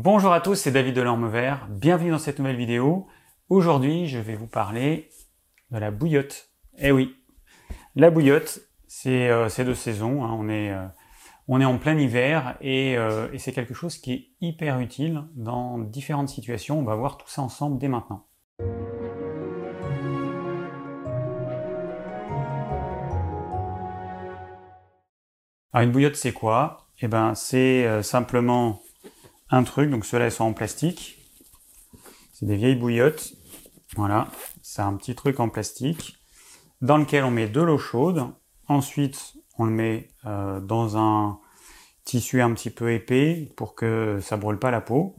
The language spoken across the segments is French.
Bonjour à tous, c'est David Delorme Vert. Bienvenue dans cette nouvelle vidéo. Aujourd'hui, je vais vous parler de la bouillotte. Eh oui, la bouillotte, c'est euh, de saison. Hein. On, est, euh, on est en plein hiver et, euh, et c'est quelque chose qui est hyper utile dans différentes situations. On va voir tout ça ensemble dès maintenant. Alors une bouillotte, c'est quoi? Eh ben, c'est simplement un truc. Donc ceux-là, sont en plastique. C'est des vieilles bouillottes. Voilà, c'est un petit truc en plastique dans lequel on met de l'eau chaude. Ensuite, on le met euh, dans un tissu un petit peu épais pour que ça brûle pas la peau.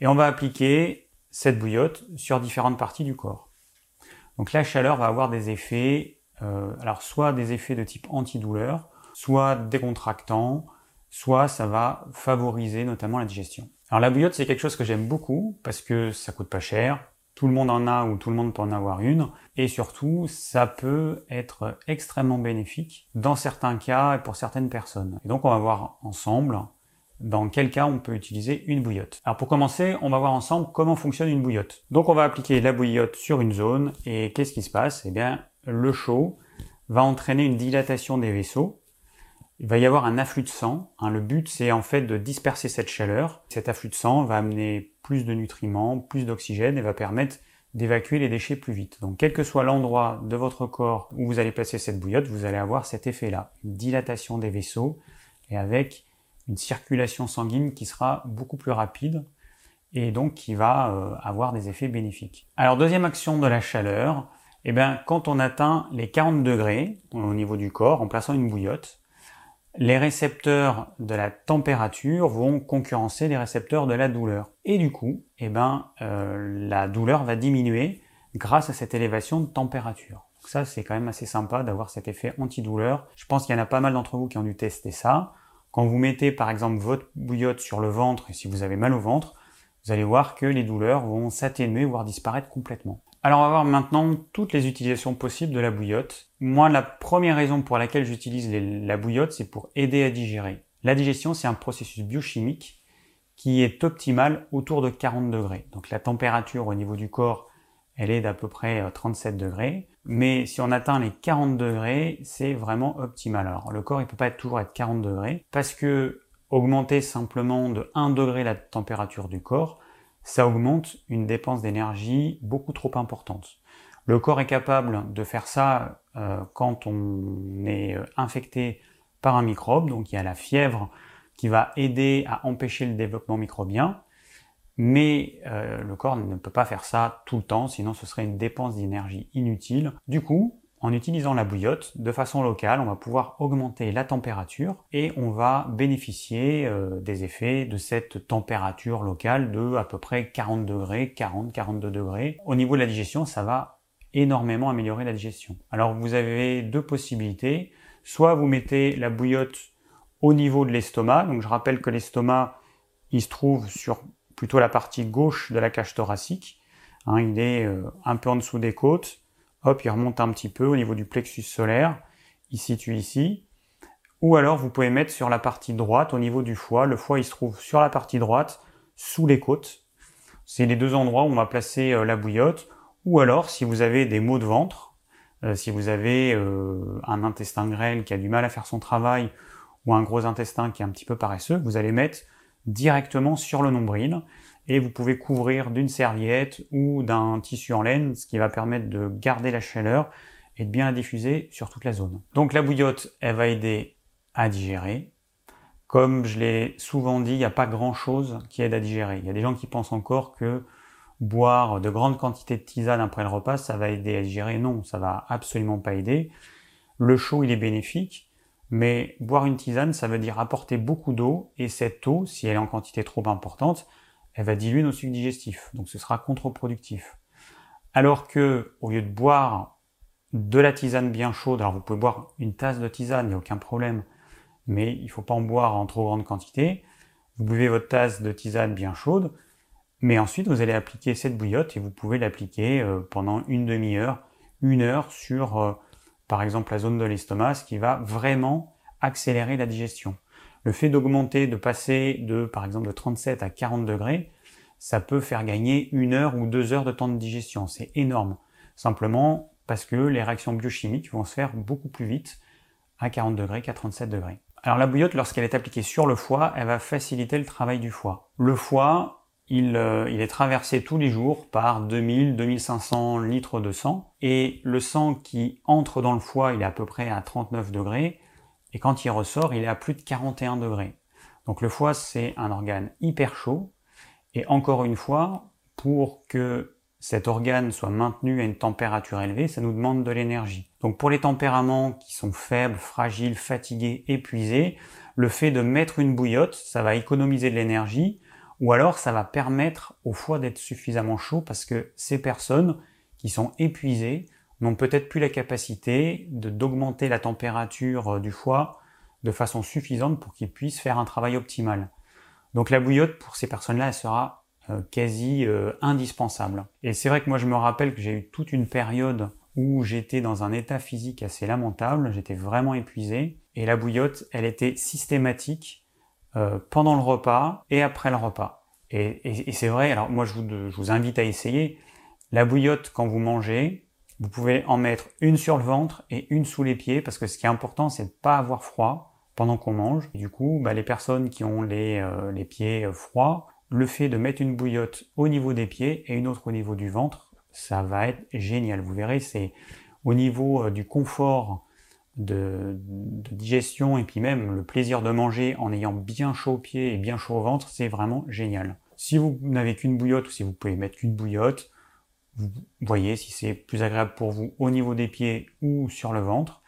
Et on va appliquer cette bouillotte sur différentes parties du corps. Donc la chaleur va avoir des effets, euh, alors soit des effets de type antidouleur, soit décontractant, soit ça va favoriser notamment la digestion. Alors la bouillotte c'est quelque chose que j'aime beaucoup parce que ça coûte pas cher, tout le monde en a ou tout le monde peut en avoir une, et surtout ça peut être extrêmement bénéfique dans certains cas et pour certaines personnes. Et donc on va voir ensemble dans quel cas on peut utiliser une bouillotte. Alors pour commencer, on va voir ensemble comment fonctionne une bouillotte. Donc on va appliquer la bouillotte sur une zone et qu'est-ce qui se passe? Eh bien le chaud va entraîner une dilatation des vaisseaux il va y avoir un afflux de sang. Hein. le but, c'est en fait de disperser cette chaleur. Cet afflux de sang va amener plus de nutriments, plus d'oxygène et va permettre d'évacuer les déchets plus vite. Donc, quel que soit l'endroit de votre corps où vous allez placer cette bouillotte, vous allez avoir cet effet-là, une dilatation des vaisseaux et avec une circulation sanguine qui sera beaucoup plus rapide et donc qui va euh, avoir des effets bénéfiques. Alors, deuxième action de la chaleur, eh bien, quand on atteint les 40 degrés au niveau du corps en plaçant une bouillotte, les récepteurs de la température vont concurrencer les récepteurs de la douleur. Et du coup, eh ben, euh, la douleur va diminuer grâce à cette élévation de température. Ça, c'est quand même assez sympa d'avoir cet effet antidouleur. Je pense qu'il y en a pas mal d'entre vous qui ont dû tester ça. Quand vous mettez par exemple votre bouillotte sur le ventre et si vous avez mal au ventre, vous allez voir que les douleurs vont s'atténuer, voire disparaître complètement. Alors on va voir maintenant toutes les utilisations possibles de la bouillotte. Moi, la première raison pour laquelle j'utilise la bouillotte, c'est pour aider à digérer. La digestion, c'est un processus biochimique qui est optimal autour de 40 degrés. Donc la température au niveau du corps, elle est d'à peu près 37 euh, degrés. Mais si on atteint les 40 degrés, c'est vraiment optimal. Alors le corps, il peut pas toujours être 40 degrés parce que augmenter simplement de 1 degré la température du corps, ça augmente une dépense d'énergie beaucoup trop importante. Le corps est capable de faire ça euh, quand on est euh, infecté par un microbe, donc il y a la fièvre qui va aider à empêcher le développement microbien, mais euh, le corps ne peut pas faire ça tout le temps, sinon ce serait une dépense d'énergie inutile. Du coup, en utilisant la bouillotte de façon locale, on va pouvoir augmenter la température et on va bénéficier euh, des effets de cette température locale de à peu près 40 degrés, 40, 42 degrés. Au niveau de la digestion, ça va énormément améliorer la digestion. Alors vous avez deux possibilités. Soit vous mettez la bouillotte au niveau de l'estomac. Donc je rappelle que l'estomac, il se trouve sur plutôt la partie gauche de la cage thoracique. Hein, il est euh, un peu en dessous des côtes hop, il remonte un petit peu au niveau du plexus solaire, il situe ici. Ou alors vous pouvez mettre sur la partie droite au niveau du foie. Le foie il se trouve sur la partie droite, sous les côtes. C'est les deux endroits où on va placer euh, la bouillotte. Ou alors si vous avez des maux de ventre, euh, si vous avez euh, un intestin grêle qui a du mal à faire son travail ou un gros intestin qui est un petit peu paresseux, vous allez mettre directement sur le nombril et vous pouvez couvrir d'une serviette ou d'un tissu en laine, ce qui va permettre de garder la chaleur et de bien la diffuser sur toute la zone. Donc la bouillotte, elle va aider à digérer. Comme je l'ai souvent dit, il n'y a pas grand chose qui aide à digérer. Il y a des gens qui pensent encore que boire de grandes quantités de tisane après le repas, ça va aider à digérer. Non, ça va absolument pas aider. Le chaud, il est bénéfique, mais boire une tisane, ça veut dire apporter beaucoup d'eau, et cette eau, si elle est en quantité trop importante, elle va diluer nos sucs digestifs, donc ce sera contre-productif. Alors que, au lieu de boire de la tisane bien chaude, alors vous pouvez boire une tasse de tisane, il n'y a aucun problème, mais il ne faut pas en boire en trop grande quantité. Vous buvez votre tasse de tisane bien chaude, mais ensuite vous allez appliquer cette bouillotte et vous pouvez l'appliquer euh, pendant une demi-heure, une heure sur, euh, par exemple, la zone de l'estomac, ce qui va vraiment accélérer la digestion. Le fait d'augmenter, de passer de, par exemple, de 37 à 40 degrés, ça peut faire gagner une heure ou deux heures de temps de digestion. C'est énorme. Simplement parce que les réactions biochimiques vont se faire beaucoup plus vite à 40 degrés qu'à 37 degrés. Alors la bouillotte, lorsqu'elle est appliquée sur le foie, elle va faciliter le travail du foie. Le foie, il, euh, est traversé tous les jours par 2000-2500 litres de sang, et le sang qui entre dans le foie, il est à peu près à 39 degrés, et quand il ressort, il est à plus de 41 degrés. Donc le foie, c'est un organe hyper chaud, et encore une fois, pour que cet organe soit maintenu à une température élevée, ça nous demande de l'énergie. Donc pour les tempéraments qui sont faibles, fragiles, fatigués, épuisés, le fait de mettre une bouillotte, ça va économiser de l'énergie, ou alors ça va permettre au foie d'être suffisamment chaud parce que ces personnes qui sont épuisées n'ont peut-être plus la capacité d'augmenter la température euh, du foie de façon suffisante pour qu'ils puissent faire un travail optimal. Donc la bouillotte, pour ces personnes-là, elle sera euh, quasi euh, indispensable. Et c'est vrai que moi je me rappelle que j'ai eu toute une période où j'étais dans un état physique assez lamentable, j'étais vraiment épuisé, et la bouillotte, elle était systématique euh, pendant le repas et après le repas. Et, c'est vrai, alors moi je vous, je vous invite à essayer, la bouillotte quand vous mangez, vous pouvez en mettre une sur le ventre et une sous les pieds, parce que ce qui est important, c'est de pas avoir froid pendant qu'on mange. du coup, bah, les personnes qui ont les, les pieds froids, le fait de mettre une bouillotte au niveau des pieds et une autre au niveau du ventre, ça va être génial. Vous verrez, c'est au niveau euh, du confort de, digestion et puis même le plaisir de manger en ayant bien chaud aux pieds et bien chaud au ventre, c'est vraiment génial. Si vous n'avez qu'une bouillotte ou si vous pouvez mettre qu'une bouillotte, vous voyez si c'est plus agréable pour vous au niveau des pieds ou sur le ventre.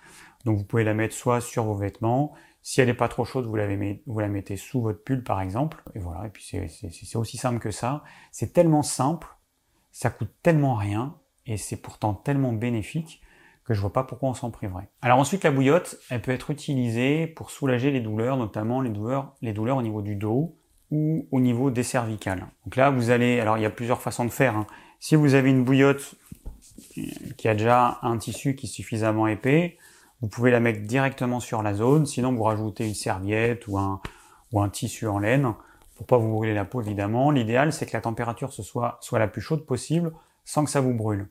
Donc vous pouvez la mettre soit sur vos vêtements, si elle n'est pas trop chaude, vous, la mettez sous votre pull par exemple. Et voilà, et puis c'est aussi simple que ça. C'est tellement simple, ça coûte tellement rien, et c'est pourtant tellement bénéfique que je vois pas pourquoi on s'en priverait. Alors ensuite, la bouillotte, elle peut être utilisée pour soulager les douleurs, notamment les douleurs, les douleurs au niveau du dos ou au niveau des cervicales. Donc là, vous allez, alors il y a plusieurs façons de faire. Hein. Si vous avez une bouillotte qui a déjà un tissu qui est suffisamment épais, vous pouvez la mettre directement sur la zone, sinon vous rajoutez une serviette ou un, ou un tissu en laine pour pas vous brûler la peau évidemment. L'idéal c'est que la température ce soit, soit la plus chaude possible sans que ça vous brûle.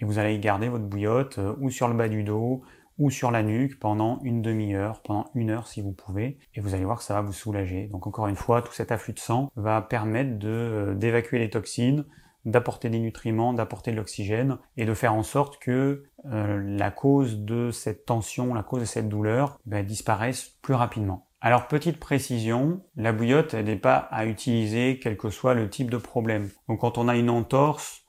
Et vous allez garder votre bouillotte euh, ou sur le bas du dos ou sur la nuque pendant une demi-heure, pendant une heure si vous pouvez, et vous allez voir que ça va vous soulager. Donc encore une fois, tout cet afflux de sang va permettre de euh, d'évacuer les toxines, d'apporter des nutriments, d'apporter de l'oxygène et de faire en sorte que euh, la cause de cette tension, la cause de cette douleur ben, disparaisse plus rapidement. Alors petite précision, la bouillotte n'est pas à utiliser quel que soit le type de problème. Donc quand on a une entorse,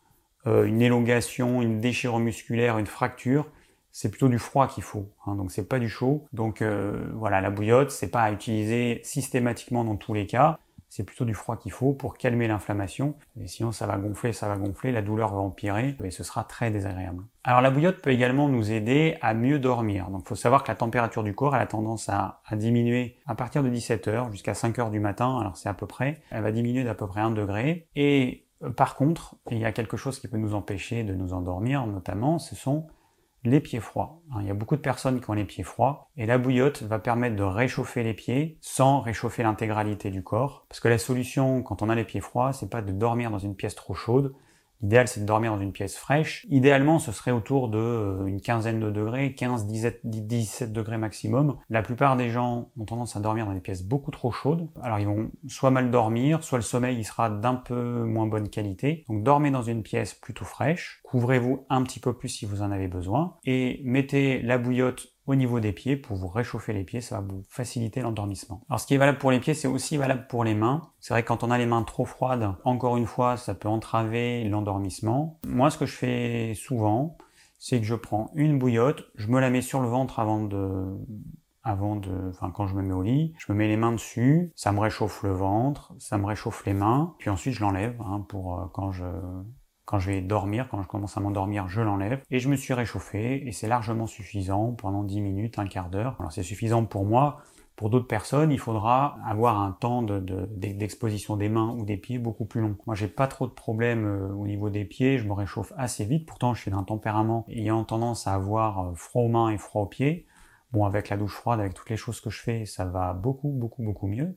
euh, une élongation, une déchirure musculaire, une fracture, c'est plutôt du froid qu'il faut, hein, donc c'est pas du chaud. Donc euh, voilà, la bouillotte, c'est pas à utiliser systématiquement dans tous les cas c'est plutôt du froid qu'il faut pour calmer l'inflammation. Et sinon, ça va gonfler, ça va gonfler, la douleur va empirer et ce sera très désagréable. Alors la bouillotte peut également nous aider à mieux dormir. Donc il faut savoir que la température du corps, elle a tendance à, diminuer à partir de 17h jusqu'à 5h du matin. Alors c'est à peu près, elle va diminuer d'à peu près 1 degré. Et euh, par contre, il y a quelque chose qui peut nous empêcher de nous endormir, notamment, ce sont les pieds froids. Hein, il y a beaucoup de personnes qui ont les pieds froids et la bouillotte va permettre de réchauffer les pieds sans réchauffer l'intégralité du corps. Parce que la solution quand on a les pieds froids, c'est pas de dormir dans une pièce trop chaude, L'idéal, c'est de dormir dans une pièce fraîche. Idéalement, ce serait autour de euh, une quinzaine de degrés, 15, 17, degrés maximum. La plupart des gens ont tendance à dormir dans des pièces beaucoup trop chaudes. Alors, ils vont soit mal dormir, soit le sommeil, il sera d'un peu moins bonne qualité. Donc, dormez dans une pièce plutôt fraîche. Couvrez-vous un petit peu plus si vous en avez besoin. Et mettez la bouillotte au niveau des pieds pour vous réchauffer les pieds, ça va vous faciliter l'endormissement. Alors ce qui est valable pour les pieds, c'est aussi valable pour les mains. C'est vrai que quand on a les mains trop froides, encore une fois, ça peut entraver l'endormissement. Moi, ce que je fais souvent, c'est que je prends une bouillotte, je me la mets sur le ventre avant de avant de, enfin quand je me mets au lit, je me mets les mains dessus, ça me réchauffe le ventre, ça me réchauffe les mains, puis ensuite je l'enlève hein, pour euh, quand je quand je vais dormir, quand je commence à m'endormir, je l'enlève et je me suis réchauffé et c'est largement suffisant pendant 10 minutes, un quart d'heure. Alors c'est suffisant pour moi. Pour d'autres personnes, il faudra avoir un temps d'exposition des mains ou des pieds beaucoup plus long. Moi, j'ai pas trop de problèmes euh, au niveau des pieds, je me réchauffe assez vite. Pourtant, je suis d'un tempérament ayant tendance à avoir euh, froid aux mains et froid aux pieds. Bon, avec la douche froide, avec toutes les choses que je fais, ça va beaucoup, beaucoup, beaucoup mieux.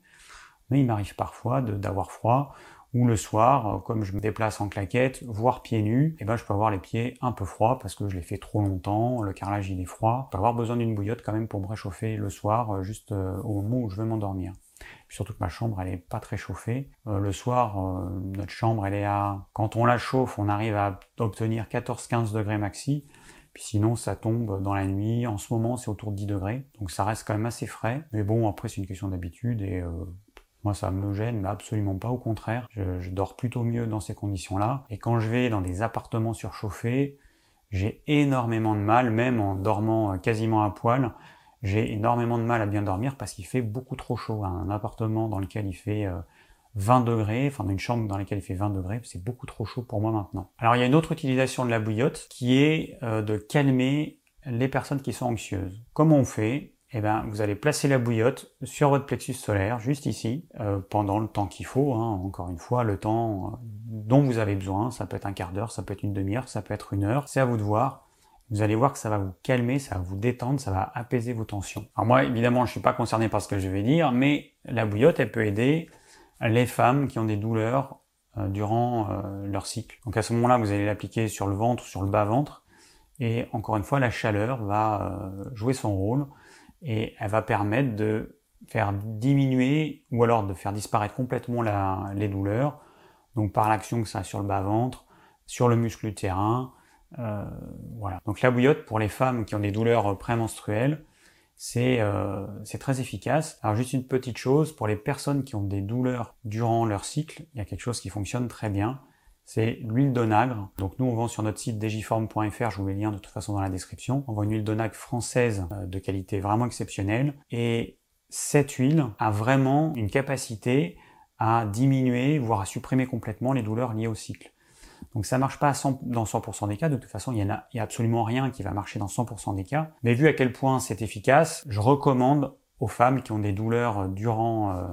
Mais il m'arrive parfois d'avoir froid, ou le soir, euh, comme je me déplace en claquette, voire pieds nus, et eh ben je peux avoir les pieds un peu froids parce que je les fais trop longtemps, le carrelage il est froid. Je peux avoir besoin d'une bouillotte quand même pour me réchauffer le soir, euh, juste euh, au moment où je veux m'endormir. Surtout que ma chambre elle est pas très chauffée. le soir, notre chambre elle est à, quand on la chauffe, on arrive à obtenir 14-15 degrés maxi. Puis sinon, ça tombe dans la nuit. En ce moment, c'est autour de 10 degrés. Donc ça reste quand même assez frais. Mais bon, après, c'est une question d'habitude et moi, ça me gêne, absolument pas. Au contraire, je, dors plutôt mieux dans ces conditions-là. Et quand je vais dans des appartements surchauffés, j'ai énormément de mal, même en dormant euh, quasiment à poil, j'ai énormément de mal à bien dormir parce qu'il fait beaucoup trop chaud. Un appartement dans lequel il fait 20 euh, degrés, enfin une chambre dans laquelle il fait 20 degrés, c'est beaucoup trop chaud pour moi maintenant. Alors il y a une autre utilisation de la bouillotte qui est euh, de calmer les personnes qui sont anxieuses. Comment on fait? Eh ben, vous allez placer la bouillotte sur votre plexus solaire, juste ici, euh, pendant le temps qu'il faut. Hein, encore une fois, le temps euh, dont vous avez besoin. Ça peut être un quart d'heure, ça peut être une demi-heure, ça peut être une heure. C'est à vous de voir. Vous allez voir que ça va vous calmer, ça va vous détendre, ça va apaiser vos tensions. Alors moi, évidemment, je ne suis pas concerné par ce que je vais dire, mais la bouillotte, elle peut aider les femmes qui ont des douleurs euh, durant leur cycle. Donc à ce moment-là, vous allez l'appliquer sur le ventre, sur le bas-ventre, et encore une fois, la chaleur va jouer son rôle et elle va permettre de faire diminuer ou alors de faire disparaître complètement les douleurs, donc par l'action que ça a sur le bas-ventre, sur le muscle utérin, euh, voilà. Donc la bouillotte pour les femmes qui ont des douleurs prémenstruelles, c'est euh, très efficace. Alors juste une petite chose, pour les personnes qui ont des douleurs durant leur cycle, il y a quelque chose qui fonctionne très bien, c'est l'huile d'onagre. Donc nous on vend sur notre site digiform.fr, je vous mets le lien de toute façon dans la description. On vend une huile d'onagre française euh, de qualité vraiment exceptionnelle et cette huile a vraiment une capacité à diminuer, voire à supprimer complètement les douleurs liées au cycle. Donc ça marche pas dans 100% des cas, de toute façon il y, a, absolument rien qui va marcher dans 100% des cas, mais vu à quel point c'est efficace, je recommande aux femmes qui ont des douleurs durant euh,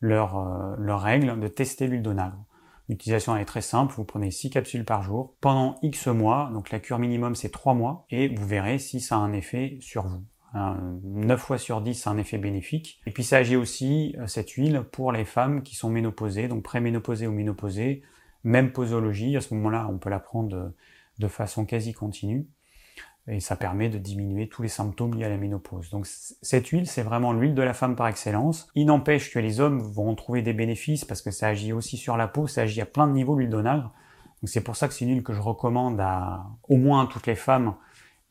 leurs leur règles de tester l'huile d'onagre. L'utilisation est très simple, vous prenez 6 capsules par jour pendant X mois, donc la cure minimum c'est 3 mois, et vous verrez si ça a un effet sur vous. 9 fois sur 10, c'est un effet bénéfique. Et puis ça agit aussi, euh, cette huile, pour les femmes qui sont ménopausées, donc préménopausées ou ménopausées, même posologie, à ce moment-là, on peut la prendre de façon quasi continue et ça permet de diminuer tous les symptômes liés à la ménopause. Donc cette huile, c'est vraiment l'huile de la femme par excellence. Il n'empêche que les hommes vont en trouver des bénéfices parce que ça agit aussi sur la peau, ça agit à plein de niveaux l'huile d'onagre. Donc c'est pour ça que c'est une huile que je recommande à au moins toutes les femmes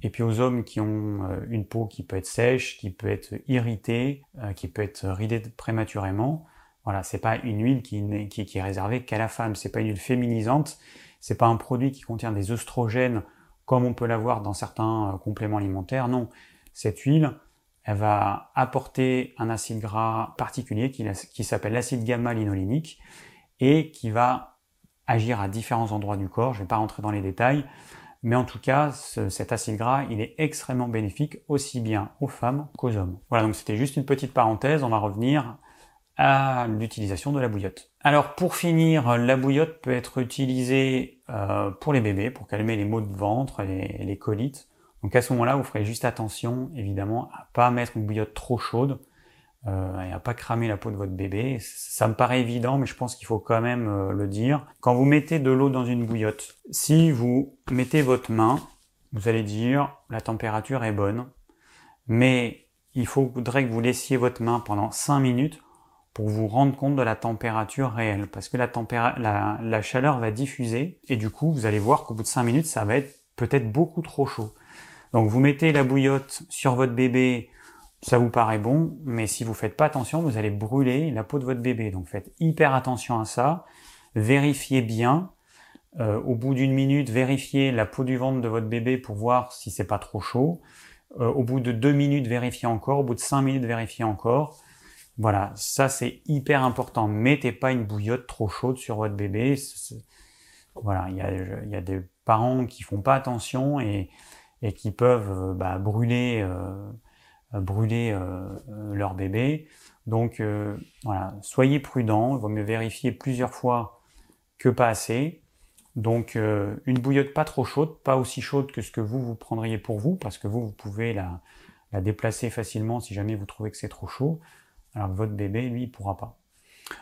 et puis aux hommes qui ont euh, une peau qui peut être sèche, qui peut être irritée, euh, qui peut être ridée prématurément. Voilà, c'est pas une huile qui, qui, est réservée qu'à la femme, c'est pas une huile féminisante, c'est pas un produit qui contient des oestrogènes comme on peut l'avoir dans certains euh, compléments alimentaires. Non, cette huile, elle va apporter un acide gras particulier qui, s'appelle l'acide gamma-linolénique et qui va agir à différents endroits du corps. Je ne vais pas rentrer dans les détails, mais en tout cas, cet acide gras, il est extrêmement bénéfique aussi bien aux femmes qu'aux hommes. Voilà, donc c'était juste une petite parenthèse. On va revenir à l'utilisation de la bouillotte. Alors pour finir, la bouillotte peut être utilisée euh, pour les bébés, pour calmer les maux de ventre, les, les colites. Donc à ce moment-là, vous ferez juste attention, évidemment, à pas mettre une bouillotte trop chaude euh, et à pas cramer la peau de votre bébé. Ça me paraît évident, mais je pense qu'il faut quand même euh, le dire. Quand vous mettez de l'eau dans une bouillotte, si vous mettez votre main, vous allez dire la température est bonne, mais il faudrait que vous laissiez votre main pendant 5 minutes pour vous rendre compte de la température réelle, parce que la, chaleur va diffuser, et du coup, vous allez voir qu'au bout de 5 minutes, ça va être peut-être beaucoup trop chaud. Donc vous mettez la bouillotte sur votre bébé, ça vous paraît bon, mais si vous faites pas attention, vous allez brûler la peau de votre bébé. Donc faites hyper attention à ça, vérifiez bien. Euh, au bout d'une minute, vérifiez la peau du ventre de votre bébé pour voir si c'est pas trop chaud. Euh, au bout de deux minutes, vérifiez encore. Au bout de cinq minutes, vérifiez encore. Voilà, ça c'est hyper important. Mettez pas une bouillotte trop chaude sur votre bébé. Voilà, il y a, des parents qui font pas attention et, qui peuvent euh, bah, brûler, euh, euh, leur bébé. Donc voilà, soyez prudents. Il vaut mieux vérifier plusieurs fois que pas assez. Donc une bouillotte pas trop chaude, pas aussi chaude que ce que vous vous prendriez pour vous, parce que vous vous pouvez la déplacer facilement si jamais vous trouvez que c'est trop chaud, alors votre bébé, lui, il pourra pas.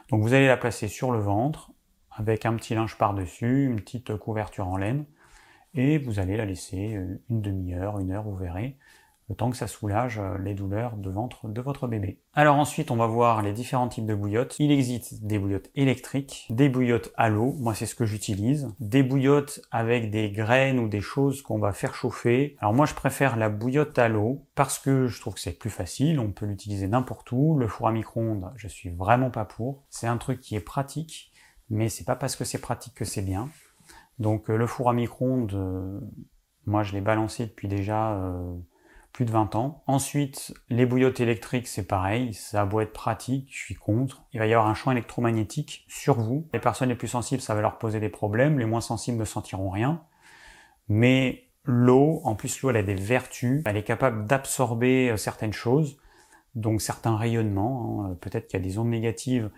Donc vous allez la placer sur le ventre, avec un petit linge par-dessus, une petite couverture en laine, et vous allez la laisser euh, une demi-heure, une heure, vous verrez, le temps que ça soulage euh, les douleurs de ventre de votre bébé. Alors ensuite, on va voir les différents types de bouillottes. Il existe des bouillottes électriques, des bouillottes à l'eau, moi c'est ce que j'utilise, des bouillottes avec des graines ou des choses qu'on va faire chauffer. Alors moi je préfère la bouillotte à l'eau parce que je trouve que c'est plus facile, on peut l'utiliser n'importe où. Le four à micro-ondes, je suis vraiment pas pour. C'est un truc qui est pratique, mais c'est pas parce que c'est pratique que c'est bien. Donc euh, le four à micro-ondes, euh, moi je l'ai balancé depuis déjà plus de 20 ans. Ensuite, les bouillottes électriques, c'est pareil, ça a beau être pratique, je suis contre. Il va y avoir un champ électromagnétique sur vous. Les personnes les plus sensibles, ça va leur poser des problèmes, les moins sensibles ne sentiront rien. Mais l'eau, en plus l'eau, elle a des vertus, elle est capable d'absorber euh, certaines choses, donc certains rayonnements. Hein. Peut-être qu'il y a des ondes négatives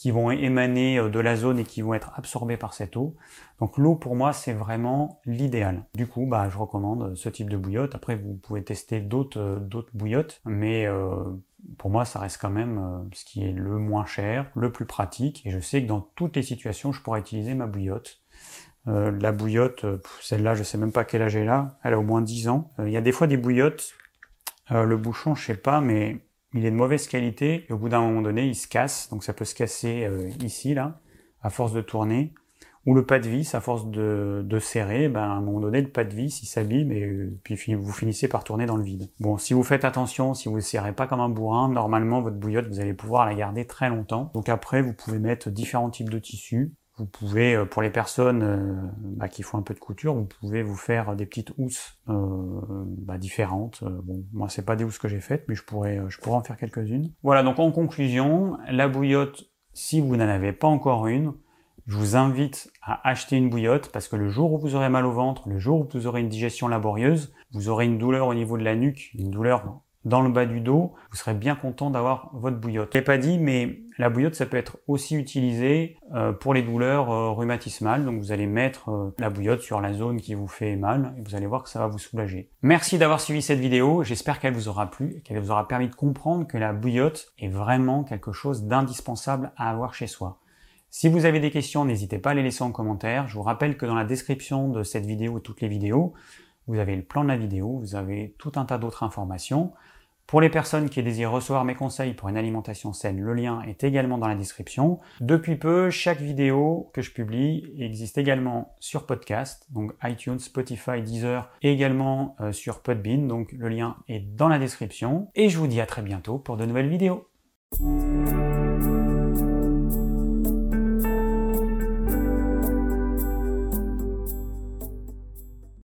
qui vont émaner euh, de la zone et qui vont être absorbés par cette eau. Donc l'eau pour moi c'est vraiment l'idéal. Du coup bah je recommande ce type de bouillotte. Après vous pouvez tester d'autres euh, d'autres bouillottes, mais euh, pour moi ça reste quand même ce qui est le moins cher, le plus pratique. Et je sais que dans toutes les situations je pourrais utiliser ma bouillotte. la bouillotte, celle-là je sais même pas quel âge elle a, elle a au moins 10 ans. Il y a des fois des bouillottes, le bouchon je sais pas, mais il est de mauvaise qualité et au bout d'un moment donné, il se casse. Donc ça peut se casser euh, ici, là, à force de tourner. Ou le pas de vis, à force de, de serrer, ben, à un moment donné, le pas de vis, il s'abîme et euh, puis vous finissez par tourner dans le vide. Bon, si vous faites attention, si vous ne serrez pas comme un bourrin, normalement, votre bouillotte, vous allez pouvoir la garder très longtemps. Donc après, vous pouvez mettre différents types de tissus. Vous pouvez, euh, pour les personnes euh, bah, qui font un peu de couture, vous pouvez vous faire des petites housses euh, bah, différentes. bon, moi c'est pas des housses que j'ai faites, mais je pourrais, je pourrais en faire quelques-unes. Voilà, donc en conclusion, la bouillotte, si vous n'en avez pas encore une, je vous invite à acheter une bouillotte parce que le jour où vous aurez mal au ventre, le jour où vous aurez une digestion laborieuse, vous aurez une douleur au niveau de la nuque, une douleur dans le bas du dos, vous serez bien content d'avoir votre bouillotte. Je l'ai pas dit, mais la bouillotte, ça peut être aussi utilisé euh, pour les douleurs euh, rhumatismales. Donc vous allez mettre euh, la bouillotte sur la zone qui vous fait mal et vous allez voir que ça va vous soulager. Merci d'avoir suivi cette vidéo. J'espère qu'elle vous aura plu et qu'elle vous aura permis de comprendre que la bouillotte est vraiment quelque chose d'indispensable à avoir chez soi. Si vous avez des questions, n'hésitez pas à les laisser en commentaire. Je vous rappelle que dans la description de cette vidéo et toutes les vidéos, vous avez le plan de la vidéo, vous avez tout un tas d'autres informations. Pour les personnes qui désirent recevoir mes conseils pour une alimentation saine, le lien est également dans la description. Depuis peu, chaque vidéo que je publie existe également sur podcast, donc iTunes, Spotify, Deezer, et également euh, sur Podbean, donc le lien est dans la description. Et je vous dis à très bientôt pour de nouvelles vidéos.